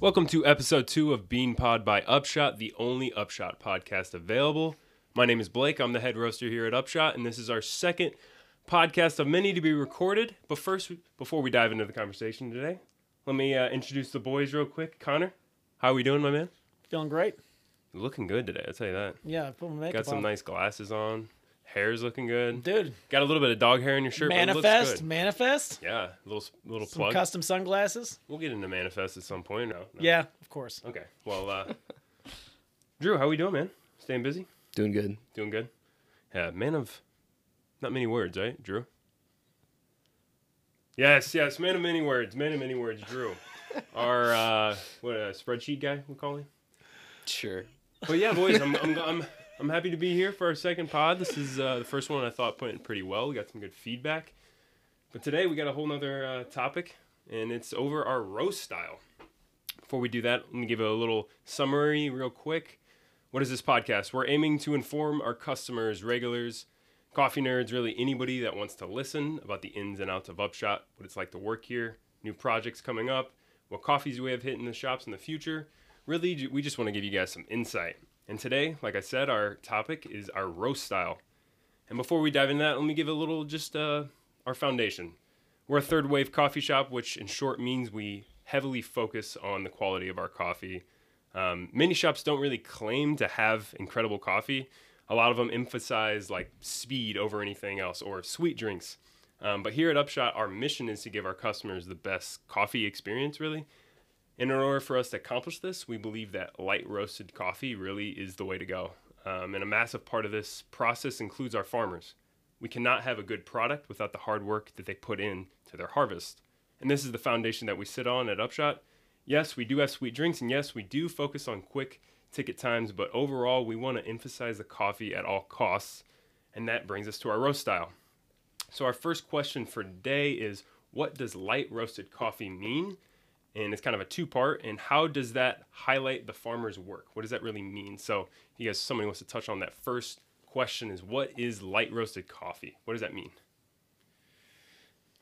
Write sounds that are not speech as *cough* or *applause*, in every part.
Welcome to episode two of Bean Pod by Upshot, the only Upshot podcast available. My name is Blake. I'm the head roaster here at Upshot, and this is our second podcast of many to be recorded. But first, before we dive into the conversation today, let me uh, introduce the boys real quick. Connor, how are we doing, my man? Feeling great. Looking good today, I'll tell you that. Yeah, put my makeup Got some on. nice glasses on. Hair's looking good. Dude, Got a little bit of dog hair in your shirt. but it looks manifest, good. manifest. Yeah, little little Some plug. custom sunglasses. We'll get into manifest at some point. No, no. Yeah, of course. Okay. Well, uh, *laughs* Drew, how are we doing, man? Staying busy? Doing good. Doing good? Yeah, man of not many words, right, Drew? Yes, yes, man of many words, man of many words, Drew. Our uh, what a spreadsheet guy we call him. Sure. But yeah, boys, I'm I'm I'm, I'm happy to be here for our second pod. This is uh, the first one I thought went pretty well. We got some good feedback. But today we got a whole nother uh, topic, and it's over our roast style. Before we do that, let me give a little summary real quick. What is this podcast? We're aiming to inform our customers, regulars, coffee nerds, really anybody that wants to listen about the ins and outs of Upshot, what it's like to work here, new projects coming up, what coffees we have hitting the shops in the future. Really, we just want to give you guys some insight. And today, like I said, our topic is our roast style. And before we dive into that, let me give a little just uh, our foundation. We're a third wave coffee shop, which in short means we heavily focus on the quality of our coffee. Um, many shops don't really claim to have incredible coffee. A lot of them emphasize like speed over anything else or sweet drinks. Um, but here at Upshot, our mission is to give our customers the best coffee experience, really. And in order for us to accomplish this, we believe that light roasted coffee really is the way to go. Um, and a massive part of this process includes our farmers. We cannot have a good product without the hard work that they put in to their harvest. And this is the foundation that we sit on at Upshot. Yes, we do have sweet drinks, and yes, we do focus on quick ticket times, but overall, we want to emphasize the coffee at all costs. And that brings us to our roast style. So, our first question for today is what does light roasted coffee mean? And it's kind of a two part. And how does that highlight the farmer's work? What does that really mean? So, you guys, somebody wants to touch on that first question is what is light roasted coffee? What does that mean?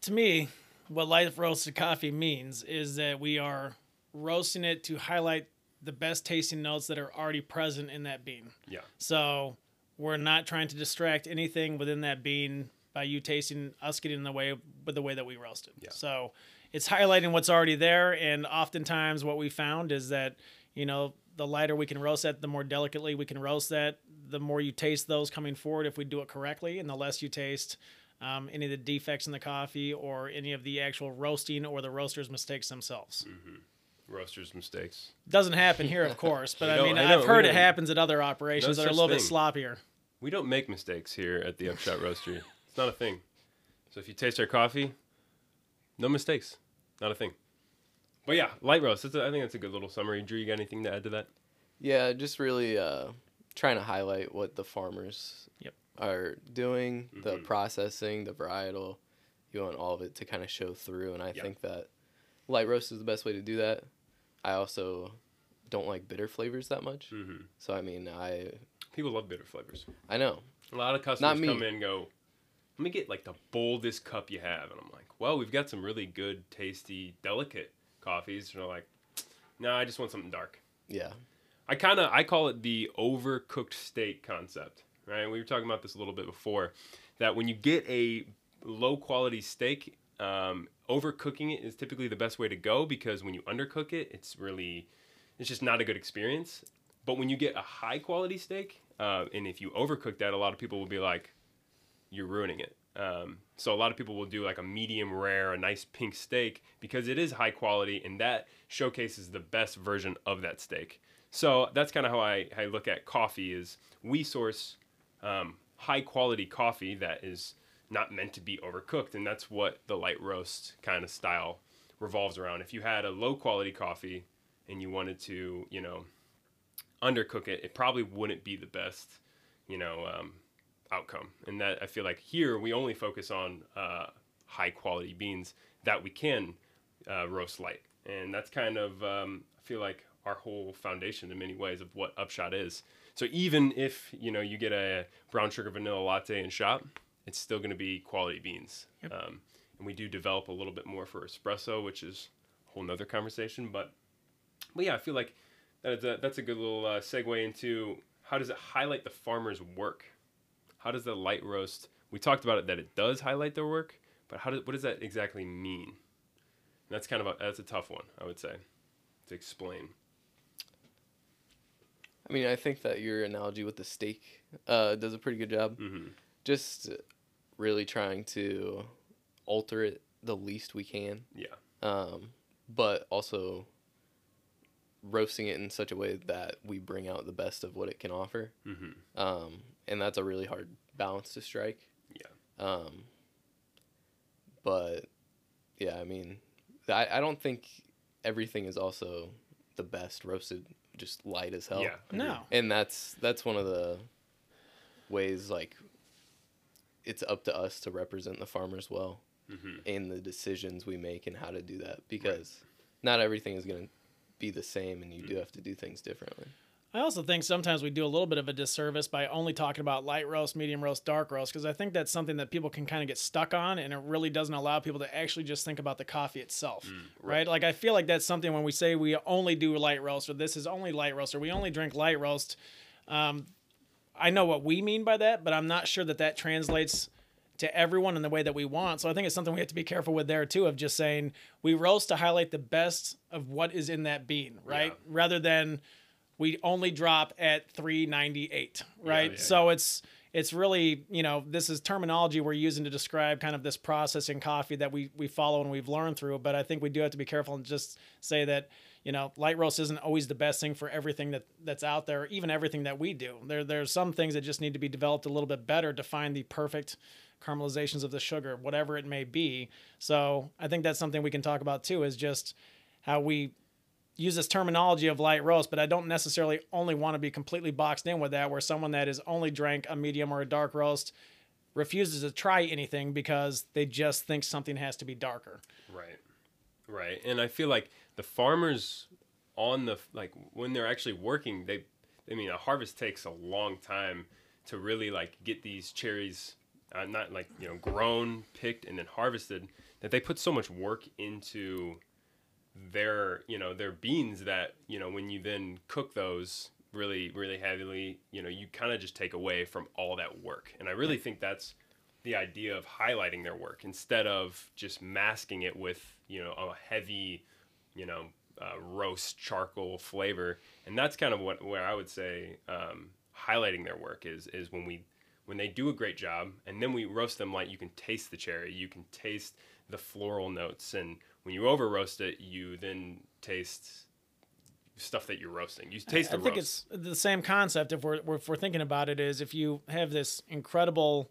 To me, what light roasted coffee means is that we are roasting it to highlight the best tasting notes that are already present in that bean. Yeah. So we're not trying to distract anything within that bean by you tasting us getting in the way with the way that we roast it. Yeah. So it's highlighting what's already there, and oftentimes what we found is that you know the lighter we can roast that, the more delicately we can roast that. The more you taste those coming forward, if we do it correctly, and the less you taste um, any of the defects in the coffee or any of the actual roasting or the roaster's mistakes themselves. Roasters' mistakes. Doesn't happen here, of *laughs* course, but I mean, I I've heard it happens at other operations No that are a little bit sloppier. We don't make mistakes here at the Upshot Roastery. *laughs* It's not a thing. So if you taste our coffee, no mistakes. Not a thing. But yeah, light roast. That's a, I think that's a good little summary. Drew, you got anything to add to that? Yeah, just really uh, trying to highlight what the farmers Yep. are doing, the Mhm. processing, the varietal. You want all of it to kind of show through, and I Yeah. think that light roast is the best way to do that. I also don't like bitter flavors that much, Mm-hmm. so I mean, I People love bitter flavors. I know. A lot of customers come in and go, let me get like the boldest cup you have. And I'm like, well, we've got some really good, tasty, delicate coffees. And they're like, no, I just want something dark. Yeah, I kind of I call it the overcooked steak concept, right? We were talking about this a little bit before, that when you get a low quality steak, um, overcooking it is typically the best way to go because when you undercook it, it's really it's just not a good experience. But when you get a high quality steak, uh, and if you overcook that, a lot of people will be like, you're ruining it. Um, so a lot of people will do like a medium rare, a nice pink steak because it is high quality and that showcases the best version of that steak. So that's kind of how I, I look at coffee is we source um, high quality coffee that is not meant to be overcooked. And that's what the light roast kind of style revolves around. If you had a low quality coffee and you wanted to, you know, undercook it, it probably wouldn't be the best, you know, um, outcome. And that I feel like here we only focus on uh, high quality beans that we can uh, roast light, and that's kind of um, I feel like our whole foundation in many ways of what Upshot is. So even if you know you get a brown sugar vanilla latte in shop, it's still going to be quality beans. Yep. Um, and we do develop a little bit more for espresso, which is a whole nother conversation. But but yeah, I feel like that is a, that's a good little uh, segue into how does it highlight the farmer's work? How does the light roast? We talked about it that it does highlight their work, but how does what does that exactly mean? And that's kind of a that's a tough one, I would say, to explain. I mean, I think that your analogy with the steak uh, does a pretty good job. Mm-hmm. Just really trying to alter it the least we can, Yeah. um, but also roasting it in such a way that we bring out the best of what it can offer. Mm-hmm. Um, and that's a really hard balance to strike. Yeah. Um, but yeah, I mean, I, I don't think everything is also the best roasted, just light as hell. Yeah. No. and that's that's one of the ways like it's up to us to represent the farmers well Mm-hmm. in the decisions we make and how to do that because not everything is going to be the same and you do have to do things differently I also think sometimes we do a little bit of a disservice by only talking about light roast, medium roast, dark roast, because I think that's something that people can kind of get stuck on, and it really doesn't allow people to actually just think about the coffee itself, right. Like I feel like that's something when we say we only do light roast, or this is only light roast, or we only drink light roast. Um, I know what we mean by that, but I'm not sure that that translates to everyone in the way that we want. So I think it's something we have to be careful with there too, of just saying we roast to highlight the best of what is in that bean, right? Yeah. Rather than we only drop at 398 right? yeah, so it's it's really you know this is terminology we're using to describe kind of this process in coffee that we we follow and we've learned through but i think we do have to be careful and just say that you know light roast isn't always the best thing for everything that that's out there even everything that we do. There there's some things that just need to be developed a little bit better to find the perfect caramelizations of the sugar whatever it may be. So i think that's something we can talk about too is just how we use this terminology of light roast, but I don't necessarily only want to be completely boxed in with that, where someone that has only drank a medium or a dark roast refuses to try anything because they just think something has to be darker. Right. Right. And I feel like the farmers on the like when they're actually working, they I mean a harvest takes a long time to really like get these cherries uh, not like, you know, grown, picked and then harvested that they put so much work into their, you know, their beans that, you know, when you then cook those really really heavily, you know, you kind of just take away from all that work. And I really think that's the idea of highlighting their work instead of just masking it with you know a heavy you know uh, roast charcoal flavor and that's kind of what where i would say um, highlighting their work is is when we when they do a great job and then we roast them light you can taste the cherry you can taste the floral notes and when you over roast it you then taste stuff that you're roasting. You taste I the I think roast. it's the same concept if we're, if we're thinking about it is if you have this incredible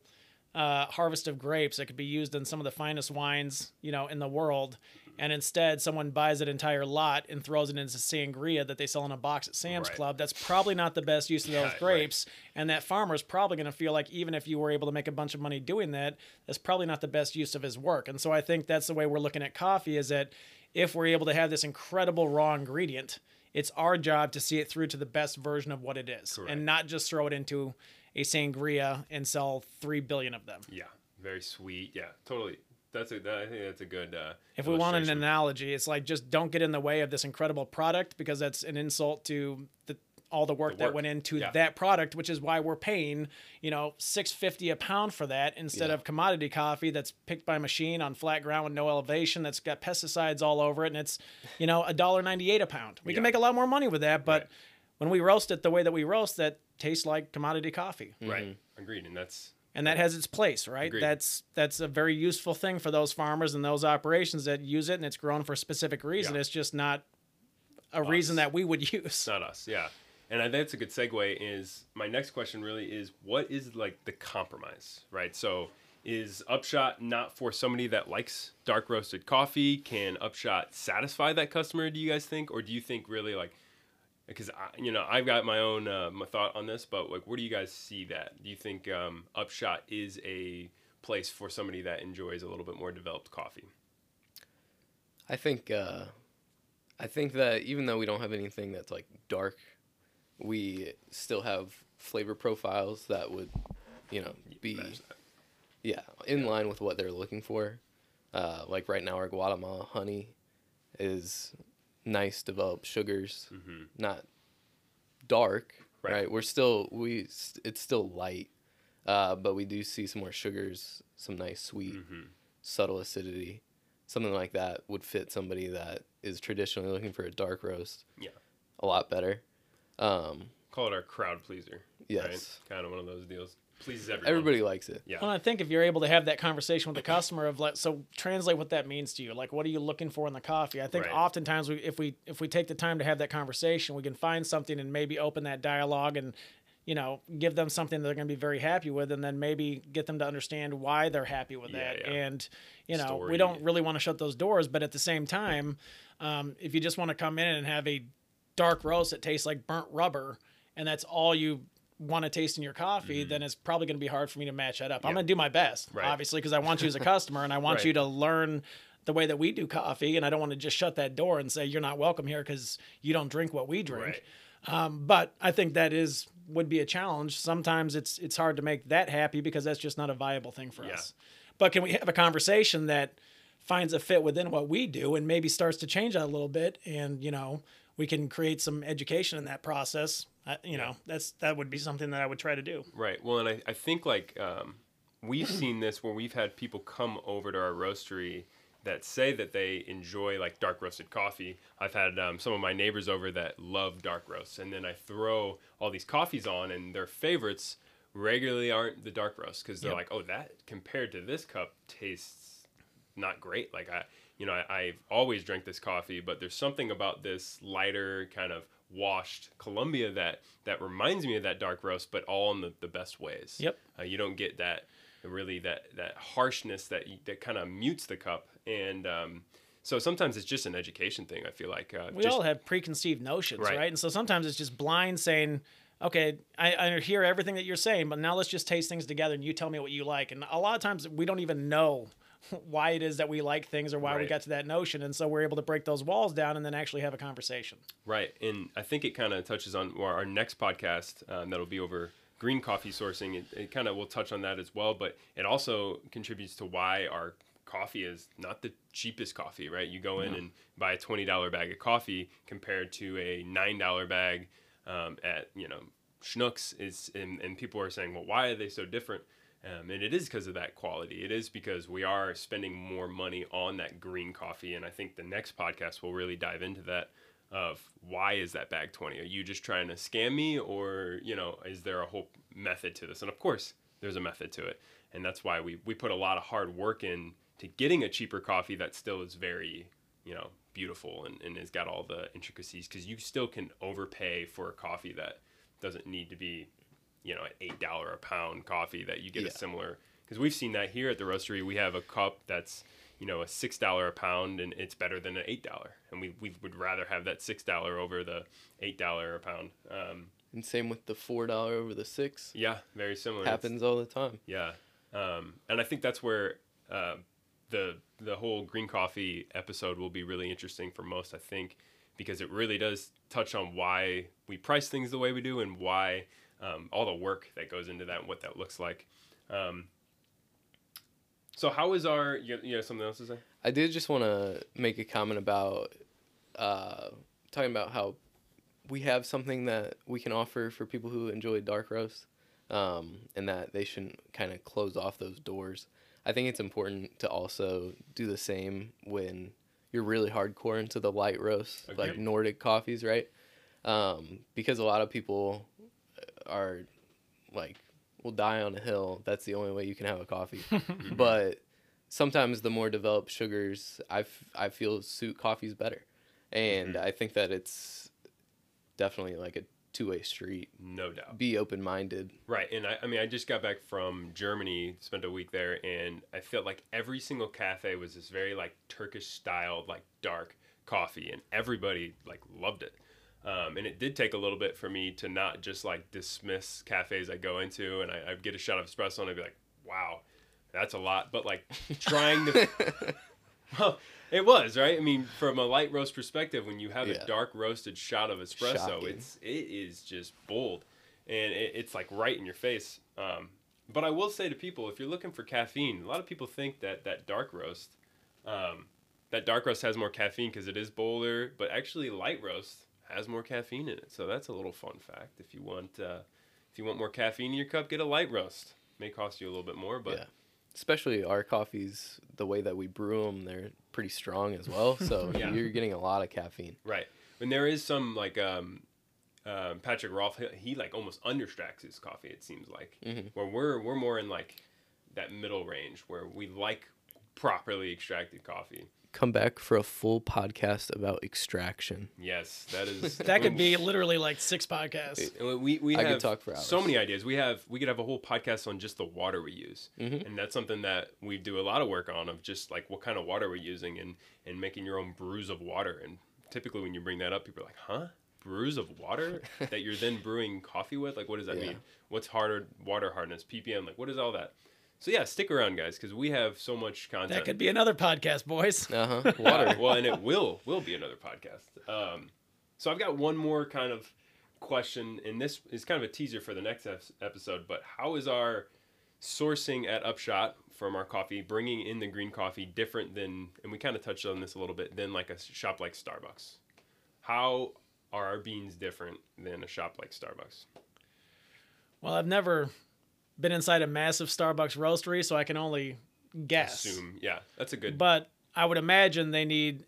uh, harvest of grapes that could be used in some of the finest wines, you know, in the world, and instead someone buys an entire lot and throws it into sangria that they sell in a box at Sam's Right. Club. That's probably not the best use of Yeah, those right. grapes, and that farmer's probably going to feel like even if you were able to make a bunch of money doing that, that's probably not the best use of his work. And so I think that's the way we're looking at coffee is that if we're able to have this incredible raw ingredient, it's our job to see it through to the best version of what it is, Correct. and not just throw it into a sangria and sell three billion of them. yeah very sweet yeah totally that's a that, i think that's a good uh If we want an analogy, it's like just don't get in the way of this incredible product because that's an insult to the all the work, The that work. went into Yeah. that product, which is why we're paying, you know, six fifty a pound for that instead Yeah. of commodity coffee that's picked by machine on flat ground with no elevation, that's got pesticides all over it, and it's, you know, a dollar ninety eight a pound. We can make a lot more money with that, but Right. when we roast it the way that we roast, that tastes like commodity coffee right agreed and that's and that has its place, right? Agreed. That's that's a very useful thing for those farmers and those operations that use it, and it's grown for a specific reason. Yeah. It's just not a reason that we would *laughs* use. Not us, yeah. And I think that's a good segue. Is my next question really is what is like the compromise, right? So is Upshot not for somebody that likes dark roasted coffee? Can Upshot satisfy that customer? Do you guys think, or do you think really like? Because I, you know, I've got my own uh, my thought on this, but like, where do you guys see that? Do you think um, Upshot is a place for somebody that enjoys a little bit more developed coffee? I think uh, I think that even though we don't have anything that's like dark, we still have flavor profiles that would, you know, be yeah in line with what they're looking for. Uh, like right now, our Guatemala honey is nice developed sugars, Mhm. not dark. Right. Right. We're still we it's still light, uh, but we do see some more sugars, some nice sweet, Mhm. subtle acidity. Something like that would fit somebody that is traditionally looking for a dark roast. Yeah. A lot better. Um, Call it our crowd pleaser. yes. Right? Kind of one of those deals. Pleases everyone. Everybody likes it. Yeah. Well, I think if you're able to have that conversation with the customer of like, so translate what that means to you. Like, what are you looking for in the coffee? I think Right. oftentimes we, if we if we take the time to have that conversation, we can find something and maybe open that dialogue and you know give them something that they're going to be very happy with, and then maybe get them to understand why they're happy with Yeah, that. yeah. And you know, Story. we don't really want to shut those doors, but at the same time, um, if you just want to come in and have a dark roast that tastes like burnt rubber, and that's all you want to taste in your coffee, then it's probably going to be hard for me to match that up. I'm Mm-hmm. Going to do my best, Right. obviously, because I want you as a *laughs* customer and I want Right. you to learn the way that we do coffee, and I don't want to just shut that door and say you're not welcome here because you don't drink what we drink. Right. Um, but I think that is would be a challenge. Sometimes it's it's hard to make that happy because that's just not a viable thing for Yeah. us. But can we have a conversation that finds a fit within what we do and maybe starts to change that a little bit and you know we can create some education in that process I, you know that's that would be something that i would try to do Right. Well, and I, I think like um, we've seen this where we've had people come over to our roastery that say that they enjoy like dark roasted coffee. I've had um, some of my neighbors over that love dark roasts, and then I throw all these coffees on, and their favorites regularly aren't the dark roast because they're Yep. like, oh, that compared to this cup tastes not great. Like I, you know, I, I've always drank this coffee, but there's something about this lighter kind of washed Colombia that that reminds me of that dark roast, but all in the, the best ways. Yep. Uh, you don't get that really that that harshness that that kind of mutes the cup, and um, so sometimes it's just an education thing. I feel like uh, we just, all have preconceived notions Right. right. and so sometimes it's just blind saying okay I, I hear everything that you're saying but now let's just taste things together and you tell me what you like and a lot of times we don't even know *laughs* why it is that we like things or why we got to that notion and so we're able to break those walls down and then actually have a conversation Right, and I think it kind of touches on our, next podcast um, that'll be over green coffee sourcing. It, it kind of will touch on that as well, but it also contributes to why our coffee is not the cheapest coffee. Right, you go in and buy a twenty dollar bag of coffee compared to a nine dollar bag um, at you know Schnucks is, and, and people are saying, well, why are they so different? Um, and it is because of that quality. It is because we are spending more money on that green coffee. And I think the next podcast will really dive into that of why is that bag 20? Are you just trying to scam me or, you know, is there a whole method to this? And of course, there's a method to it. And that's why we, we put a lot of hard work in to getting a cheaper coffee that still is very, you know, beautiful and, and has got all the intricacies because you still can overpay for a coffee that doesn't need to be you know, an eight dollar a pound coffee that you get Yeah. a similar because we've seen that here at the roastery. We have a cup that's you know a six dollar a pound and it's better than an eight dollar, and we we would rather have that six dollar over the eight dollar a pound. Um, And same with the four dollar over the six. yeah, very similar. It's- Happens all the time. yeah, um, and I think that's where uh, the the whole green coffee episode will be really interesting for most. I think because it really does touch on why we price things the way we do and why um, all the work that goes into that and what that looks like. Um, so how is our you, you have something else to say? I did just want to make a comment about uh, talking about how we have something that we can offer for people who enjoy dark roast, um, and that they shouldn't kind of close off those doors. I think it's important to also do the same when you're really hardcore into the light roast, like Nordic coffees, right? Um, because a lot of people are like will die on a hill. That's the only way you can have a coffee. *laughs* but sometimes the more developed sugars, I, f- I feel suit coffees better, and Mhm. I think that it's definitely like a two way street. No doubt. Be open minded. Right, and I, I mean, I just got back from Germany, spent a week there, and I felt like every single cafe was this very like Turkish styled, like dark coffee, and everybody like loved it. Um, and it did take a little bit for me to not just like dismiss cafes I go into, and I, I'd get a shot of espresso, and I'd be like, "Wow, that's a lot," but like trying to *laughs* well, It was right. I mean, from a light roast perspective, when you have Yeah. a dark roasted shot of espresso, Shocking. it's it is just bold, and it, it's like right in your face. Um, but I will say to people, if you're looking for caffeine, a lot of people think that that dark roast, um, that dark roast has more caffeine because it is bolder, but actually light roast has more caffeine in it. So that's a little fun fact. If you want, uh, if you want more caffeine in your cup, get a light roast. May cost you a little bit more, but yeah. Especially our coffees, the way that we brew them, they're pretty strong as well. *laughs* So Yeah. you're getting a lot of caffeine. Right. And there is some like um, um Patrik Rolf. He, he like almost understracts his coffee. It seems like Mhm. where we're we're more in like that middle range where we like properly extracted coffee. Come back for a full podcast about extraction. Yes, that is *laughs* That could be literally like six podcasts. And we we I have could talk for so many ideas. We have we could have a whole podcast on just the water we use, Mhm. and that's something that we do a lot of work on of just like what kind of water we're using and and making your own brews of water. And typically when you bring that up, people are like, "Huh? Brews of water *laughs* that you're then brewing coffee with? Like, what does that Yeah. mean? What's harder water hardness, ppm? Like, what is all that?" So yeah, stick around, guys, because we have so much content. That could be another podcast, boys. Uh huh. *laughs* water. Water. well, and it will will be another podcast. Um, so I've got one more kind of question, and this is kind of a teaser for the next episode. But how is our sourcing at Upshot from our coffee, bringing in the green coffee, different than? And we kind of touched on this a little bit. Than like a shop like Starbucks. How are our beans different than a shop like Starbucks? Well, I've never been inside a massive Starbucks roastery, so I can only guess. Assume, yeah, that's a good. But I would imagine they need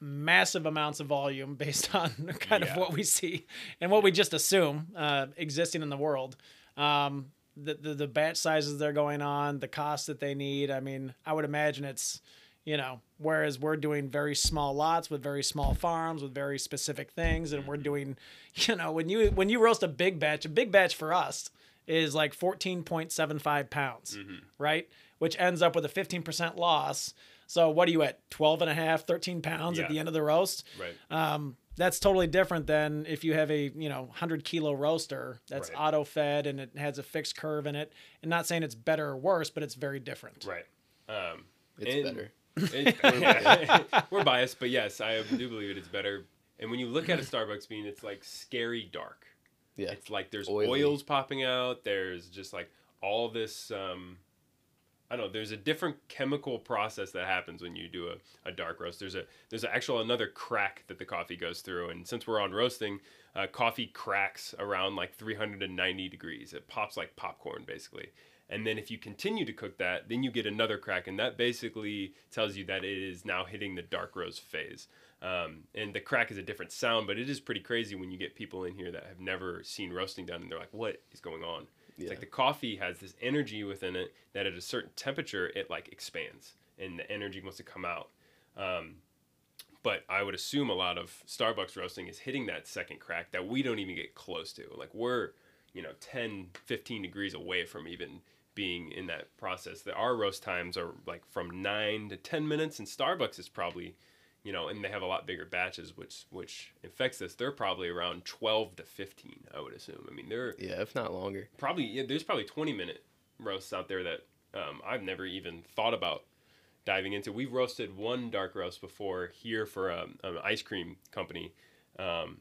massive amounts of volume *laughs* based on kind Yeah. of what we see and what we just assume uh, existing in the world. Um, the, the the batch sizes they're going on, the cost that they need. I mean, I would imagine it's you know, whereas we're doing very small lots with very small farms with very specific things, and we're doing, *laughs* you know, when you when you roast a big batch, a big batch for us is like 14.75 pounds, right? Which ends up with a 15% loss. So what are you at? 12 and a half, 13 pounds Yeah. at the end of the roast? right. Um, that's totally different than if you have a you know 100 kilo roaster that's Right. auto fed and it has a fixed curve in it. And not saying it's better or worse, but it's very different. Right. Um, It's and- better. It- *laughs* we're biased, but yes, I do believe it. it is better. And when you look at a Starbucks bean, it's like scary dark. Yeah. It's like there's Oily. oils popping out. There's just like all this. Um, I don't know. There's a different chemical process that happens when you do a, a dark roast. There's a there's actual another crack that the coffee goes through. And since we're on roasting, uh, coffee cracks around like 390 degrees. It pops like popcorn basically. And then if you continue to cook that, then you get another crack, and that basically tells you that it is now hitting the dark roast phase. Um, and the crack is a different sound, but it is pretty crazy when you get people in here that have never seen roasting done, and they're like, "What is going on?" It's like the coffee has this energy within it that at a certain temperature it like expands, and the energy wants to come out. Um, but I would assume a lot of Starbucks roasting is hitting that second crack that we don't even get close to. Like we're, you know, 10, 15 degrees away from even being in that process. That our roast times are like from 9 to 10 minutes and Starbucks is probably, you know, and they have a lot bigger batches which which affects this. They're probably around 12 to 15, I would assume. I mean, they're Yeah, if not longer. probably yeah, there's probably 20 minute roasts out there that um, I've never even thought about diving into. We've roasted one dark roast before here for um, an ice cream company, um,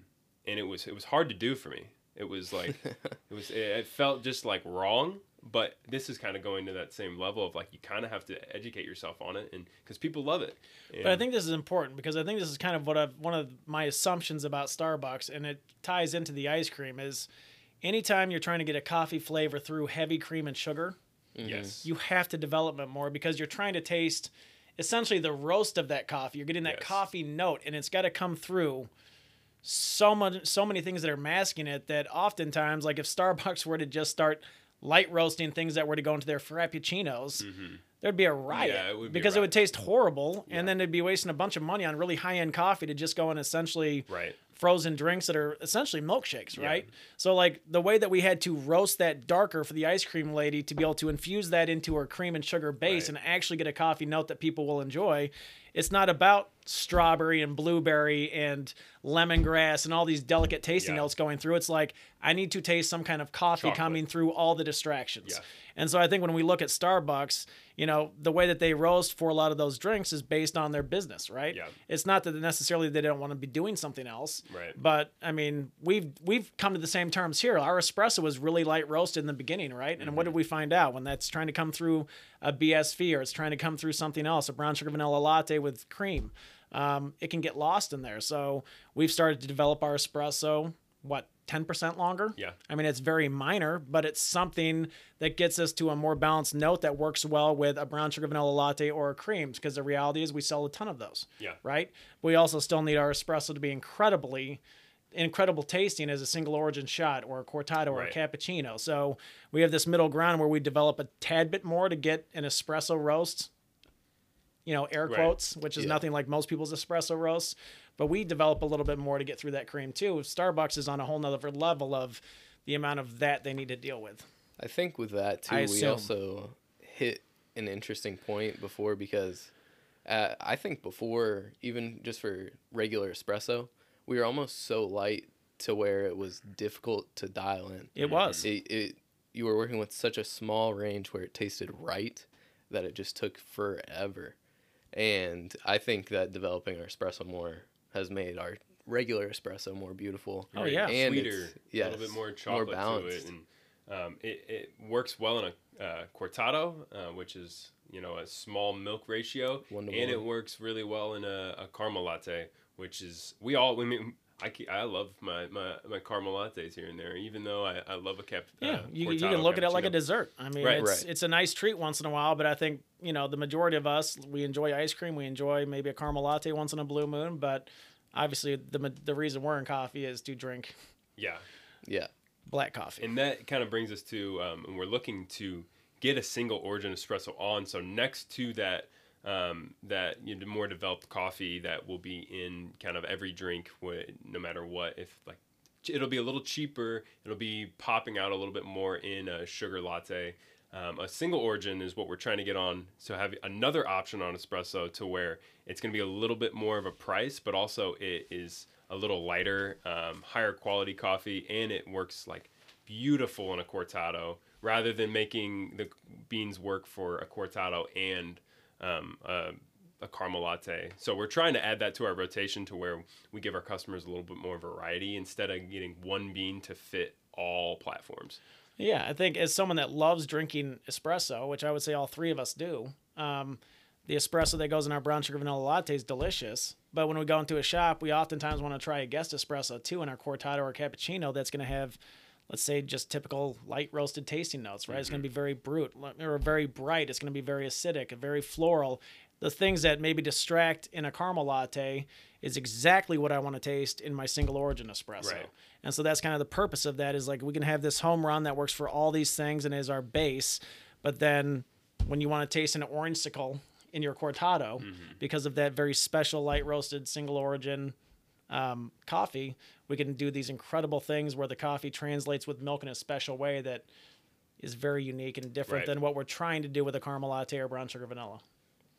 and it was it was hard to do for me. It was like *laughs* it was it, it felt just like wrong. But this is kind of going to that same level of like you kind of have to educate yourself on it, and because people love it. But I think this is important because I think this is kind of what I've, one of my assumptions about Starbucks, and it ties into the ice cream is anytime you're trying to get a coffee flavor through heavy cream and sugar, yes, you have to develop it more because you're trying to taste essentially the roast of that coffee. You're getting that Yes. coffee note, and it's got to come through so much, so many things that are masking it that oftentimes, like if Starbucks *laughs* were to just start light roasting things that were to go into their frappuccinos, there'd be a riot Mm-hmm. Yeah, it would be because it would taste horrible, Yeah. and then they'd be wasting a bunch of money on really high end coffee to just go and essentially right. Frozen drinks that are essentially milkshakes, Yeah. right? So like the way that we had to roast that darker for the ice cream lady to be able to infuse that into her cream and sugar base Right. and actually get a coffee note that people will enjoy. It's not about strawberry and blueberry and lemongrass and all these delicate tasting Yeah. notes going through. It's like I need to taste some kind of coffee Chocolate. coming through all the distractions. Yeah. And so I think when we look at Starbucks, you know, the way that they roast for a lot of those drinks is based on their business, right? Yeah. It's not that necessarily they don't want to be doing something else. Right. But I mean, we've we've come to the same terms here. Our espresso was really light roasted in the beginning, right? And Mm-hmm. what did we find out when that's trying to come through a BSV or it's trying to come through something else, a brown sugar vanilla latte with cream? Um, it can get lost in there. So we've started to develop our espresso. What 10% longer? Yeah. I mean, it's very minor, but it's something that gets us to a more balanced note that works well with a brown sugar vanilla latte or a cream. Because the reality is, we sell a ton of those. Yeah. Right. But we also still need our espresso to be incredibly, incredible tasting as a single origin shot or a cortado or Right. a cappuccino. So we have this middle ground where we develop a tad bit more to get an espresso roast. You know, air Right. quotes, which is Yeah. nothing like most people's espresso roasts, but we develop a little bit more to get through that cream too. Starbucks is on a whole nother level of the amount of that they need to deal with. I think with that too, we also hit an interesting point before because uh, I think before even just for regular espresso, we were almost so light to where it was difficult to dial in. It was. It, it you were working with such a small range where it tasted right that it just took forever. And I think that developing our espresso more has made our regular espresso more beautiful. Oh, yeah. and sweeter, it's- a little bit yes, more more chocolate to it, and um, it, it works well in a uh, cortado, uh, which is you know a small milk ratio, One to and it works really well in a, a caramel latte, which is we all we mean. I, ke- I love my, my, my caramel lattes here and there, even though I, I love a cap. Yeah, uh, you, you can look at it like a dessert. I mean, Right. it's Right. it's a nice treat once in a while, but I think you know the majority of us we enjoy ice cream. We enjoy maybe a caramel latte once in a blue moon, but obviously the the reason we're in coffee is to drink Yeah, Yeah. black coffee. and that kind of brings us to, um, and we're looking to get a single origin espresso on. So next to that, um, that you know, more developed coffee that will be in kind of every drink, no matter what. If like it'll be a little cheaper, it'll be popping out a little bit more in a sugar latte. Um, a single origin is what we're trying to get on. So have another option on espresso to where it's going to be a little bit more of a price, but also it is a little lighter, um, higher quality coffee, and it works like beautiful in a cortado rather than making the beans work for a cortado and um, a, a caramel latte. So we're trying to add that to our rotation to where we give our customers a little bit more variety instead of getting one bean to fit all platforms. Yeah, I think as someone that loves drinking espresso, which I would say all three of us do, um, the espresso that goes in our brown sugar vanilla latte is delicious. But when we go into a shop, we oftentimes want to try a guest espresso too in our cortado or cappuccino that's going to have, let's say, just typical light roasted tasting notes, right? It's going to be very brute or very bright. It's going to be very acidic, very floral. The things that maybe distract in a caramel latte is exactly what I want to taste in my single origin espresso. Right. And so that's kind of the purpose of that is like we can have this home run that works for all these things and is our base. But then when you want to taste an orange sickle in your cortado because of that very special light roasted single origin um, coffee, we can do these incredible things where the coffee translates with milk in a special way that is very unique and different Right. than what we're trying to do with a caramel latte or brown sugar vanilla.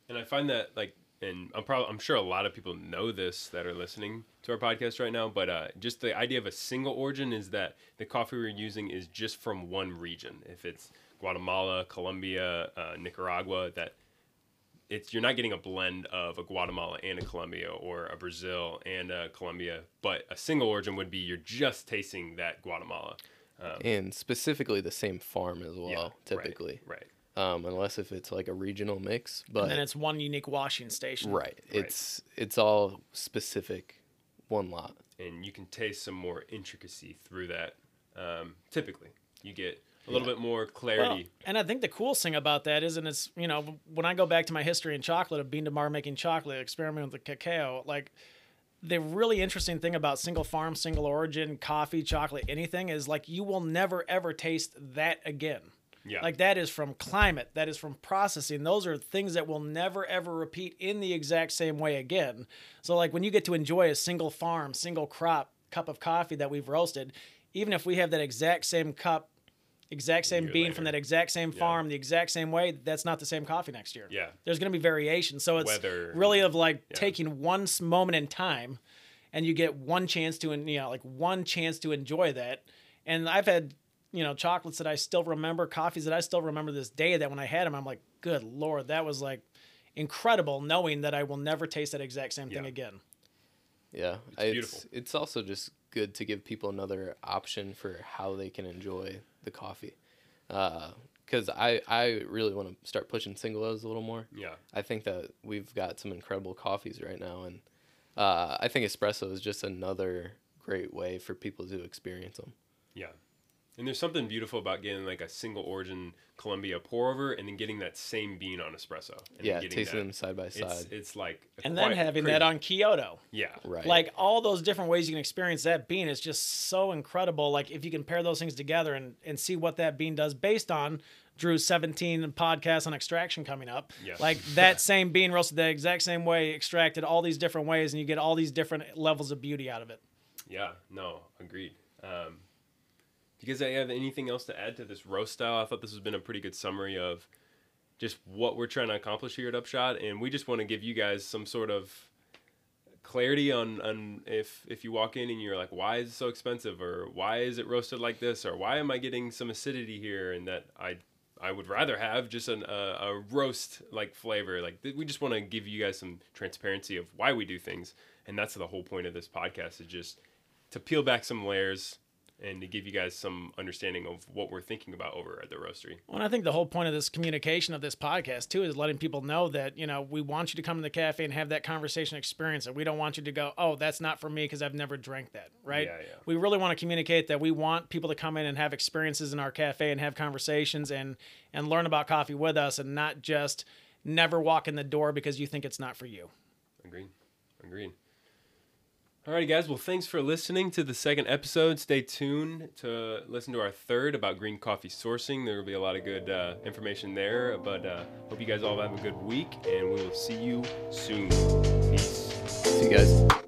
And I find that like, and I'm probably I'm sure a lot of people know this that are listening to our podcast right now. But uh, just the idea of a single origin is that the coffee we're using is just from one region. If it's Guatemala, Colombia, uh, Nicaragua, that it's you're not getting a blend of a Guatemala and a Colombia or a Brazil and a Colombia, but a single origin would be you're just tasting that Guatemala. Um, and specifically the same farm as well, yeah, right, typically. right. Um, unless if it's like a regional mix, but and then it's one unique washing station. right, it's it's all specific, one lot. and you can taste some more intricacy through that. Um, typically, you get a little bit more Well, clarity. and I think the coolest thing about that is, and it's you know when I go back to my history in chocolate of Bean to Bar making chocolate, experimenting with the cacao, like the really interesting thing about single farm, single origin coffee, chocolate, anything is like you will never ever taste that again. yeah, Like that is from climate, that is from processing. Those are things that will never ever repeat in the exact same way again. So like when you get to enjoy a single farm, single crop cup of coffee that we've roasted, even if we have that exact same cup, exact same bean later. from that exact same farm, the exact same way, that's not the same coffee next year. Yeah. There's going to be variation. So it's Weather. really of like Yeah. taking one moment in time and you get one chance to, you know, like one chance to enjoy that. And I've had you know, chocolates that I still remember, coffees that I still remember this day. That when I had them, I'm like, good lord, that was like incredible, knowing that I will never taste that exact same thing Yeah. again. Yeah, It's it's beautiful. It's also just good to give people another option for how they can enjoy the coffee. Because I I really want to start pushing single O's a little more. Yeah. I think that we've got some incredible coffees right now, and uh, I think espresso is just another great way for people to experience them. Yeah. And there's something beautiful about getting like a single origin Colombia pour over and then getting that same bean on espresso. And yeah, then getting tasting that. them side by side. it's like And then having crazy. that on Kyoto. Yeah. right. Like all those different ways you can experience that bean is just so incredible. Like if you can pair those things together and, and see what that bean does based on Drew's 17 podcast on extraction coming up. Yes. Like that *laughs* same bean roasted the exact same way, extracted all these different ways, and you get all these different levels of beauty out of it. Yeah, no, agreed. Um, do you guys have anything else to add to this roast style? I thought this has been a pretty good summary of just what we're trying to accomplish here at Upshot, and we just want to give you guys some sort of clarity on, on if if you walk in and you're like, why is it so expensive, or why is it roasted like this, or why am I getting some acidity here, and that I I would rather have just an, a, a roast like flavor. Like th- we just want to give you guys some transparency of why we do things, and that's the whole point of this podcast is just to peel back some layers and to give you guys some understanding of what we're thinking about over at the roastery. Well, and I think the whole point of this communication of this podcast too is letting people know that you know we want you to come to the cafe and have that conversation experience, and we don't want you to go, "Oh, that's not for me because I've never drank that." Right? Yeah, yeah. We really want to communicate that we want people to come in and have experiences in our cafe and have conversations and and learn about coffee with us, and not just never walk in the door because you think it's not for you. Agreed. Agreed. Alrighty, guys. Well, thanks for listening to the second episode. Stay tuned to listen to our third about green coffee sourcing. There will be a lot of good uh, information there. But uh, hope you guys all have a good week, and we will see you soon. Peace. See you guys.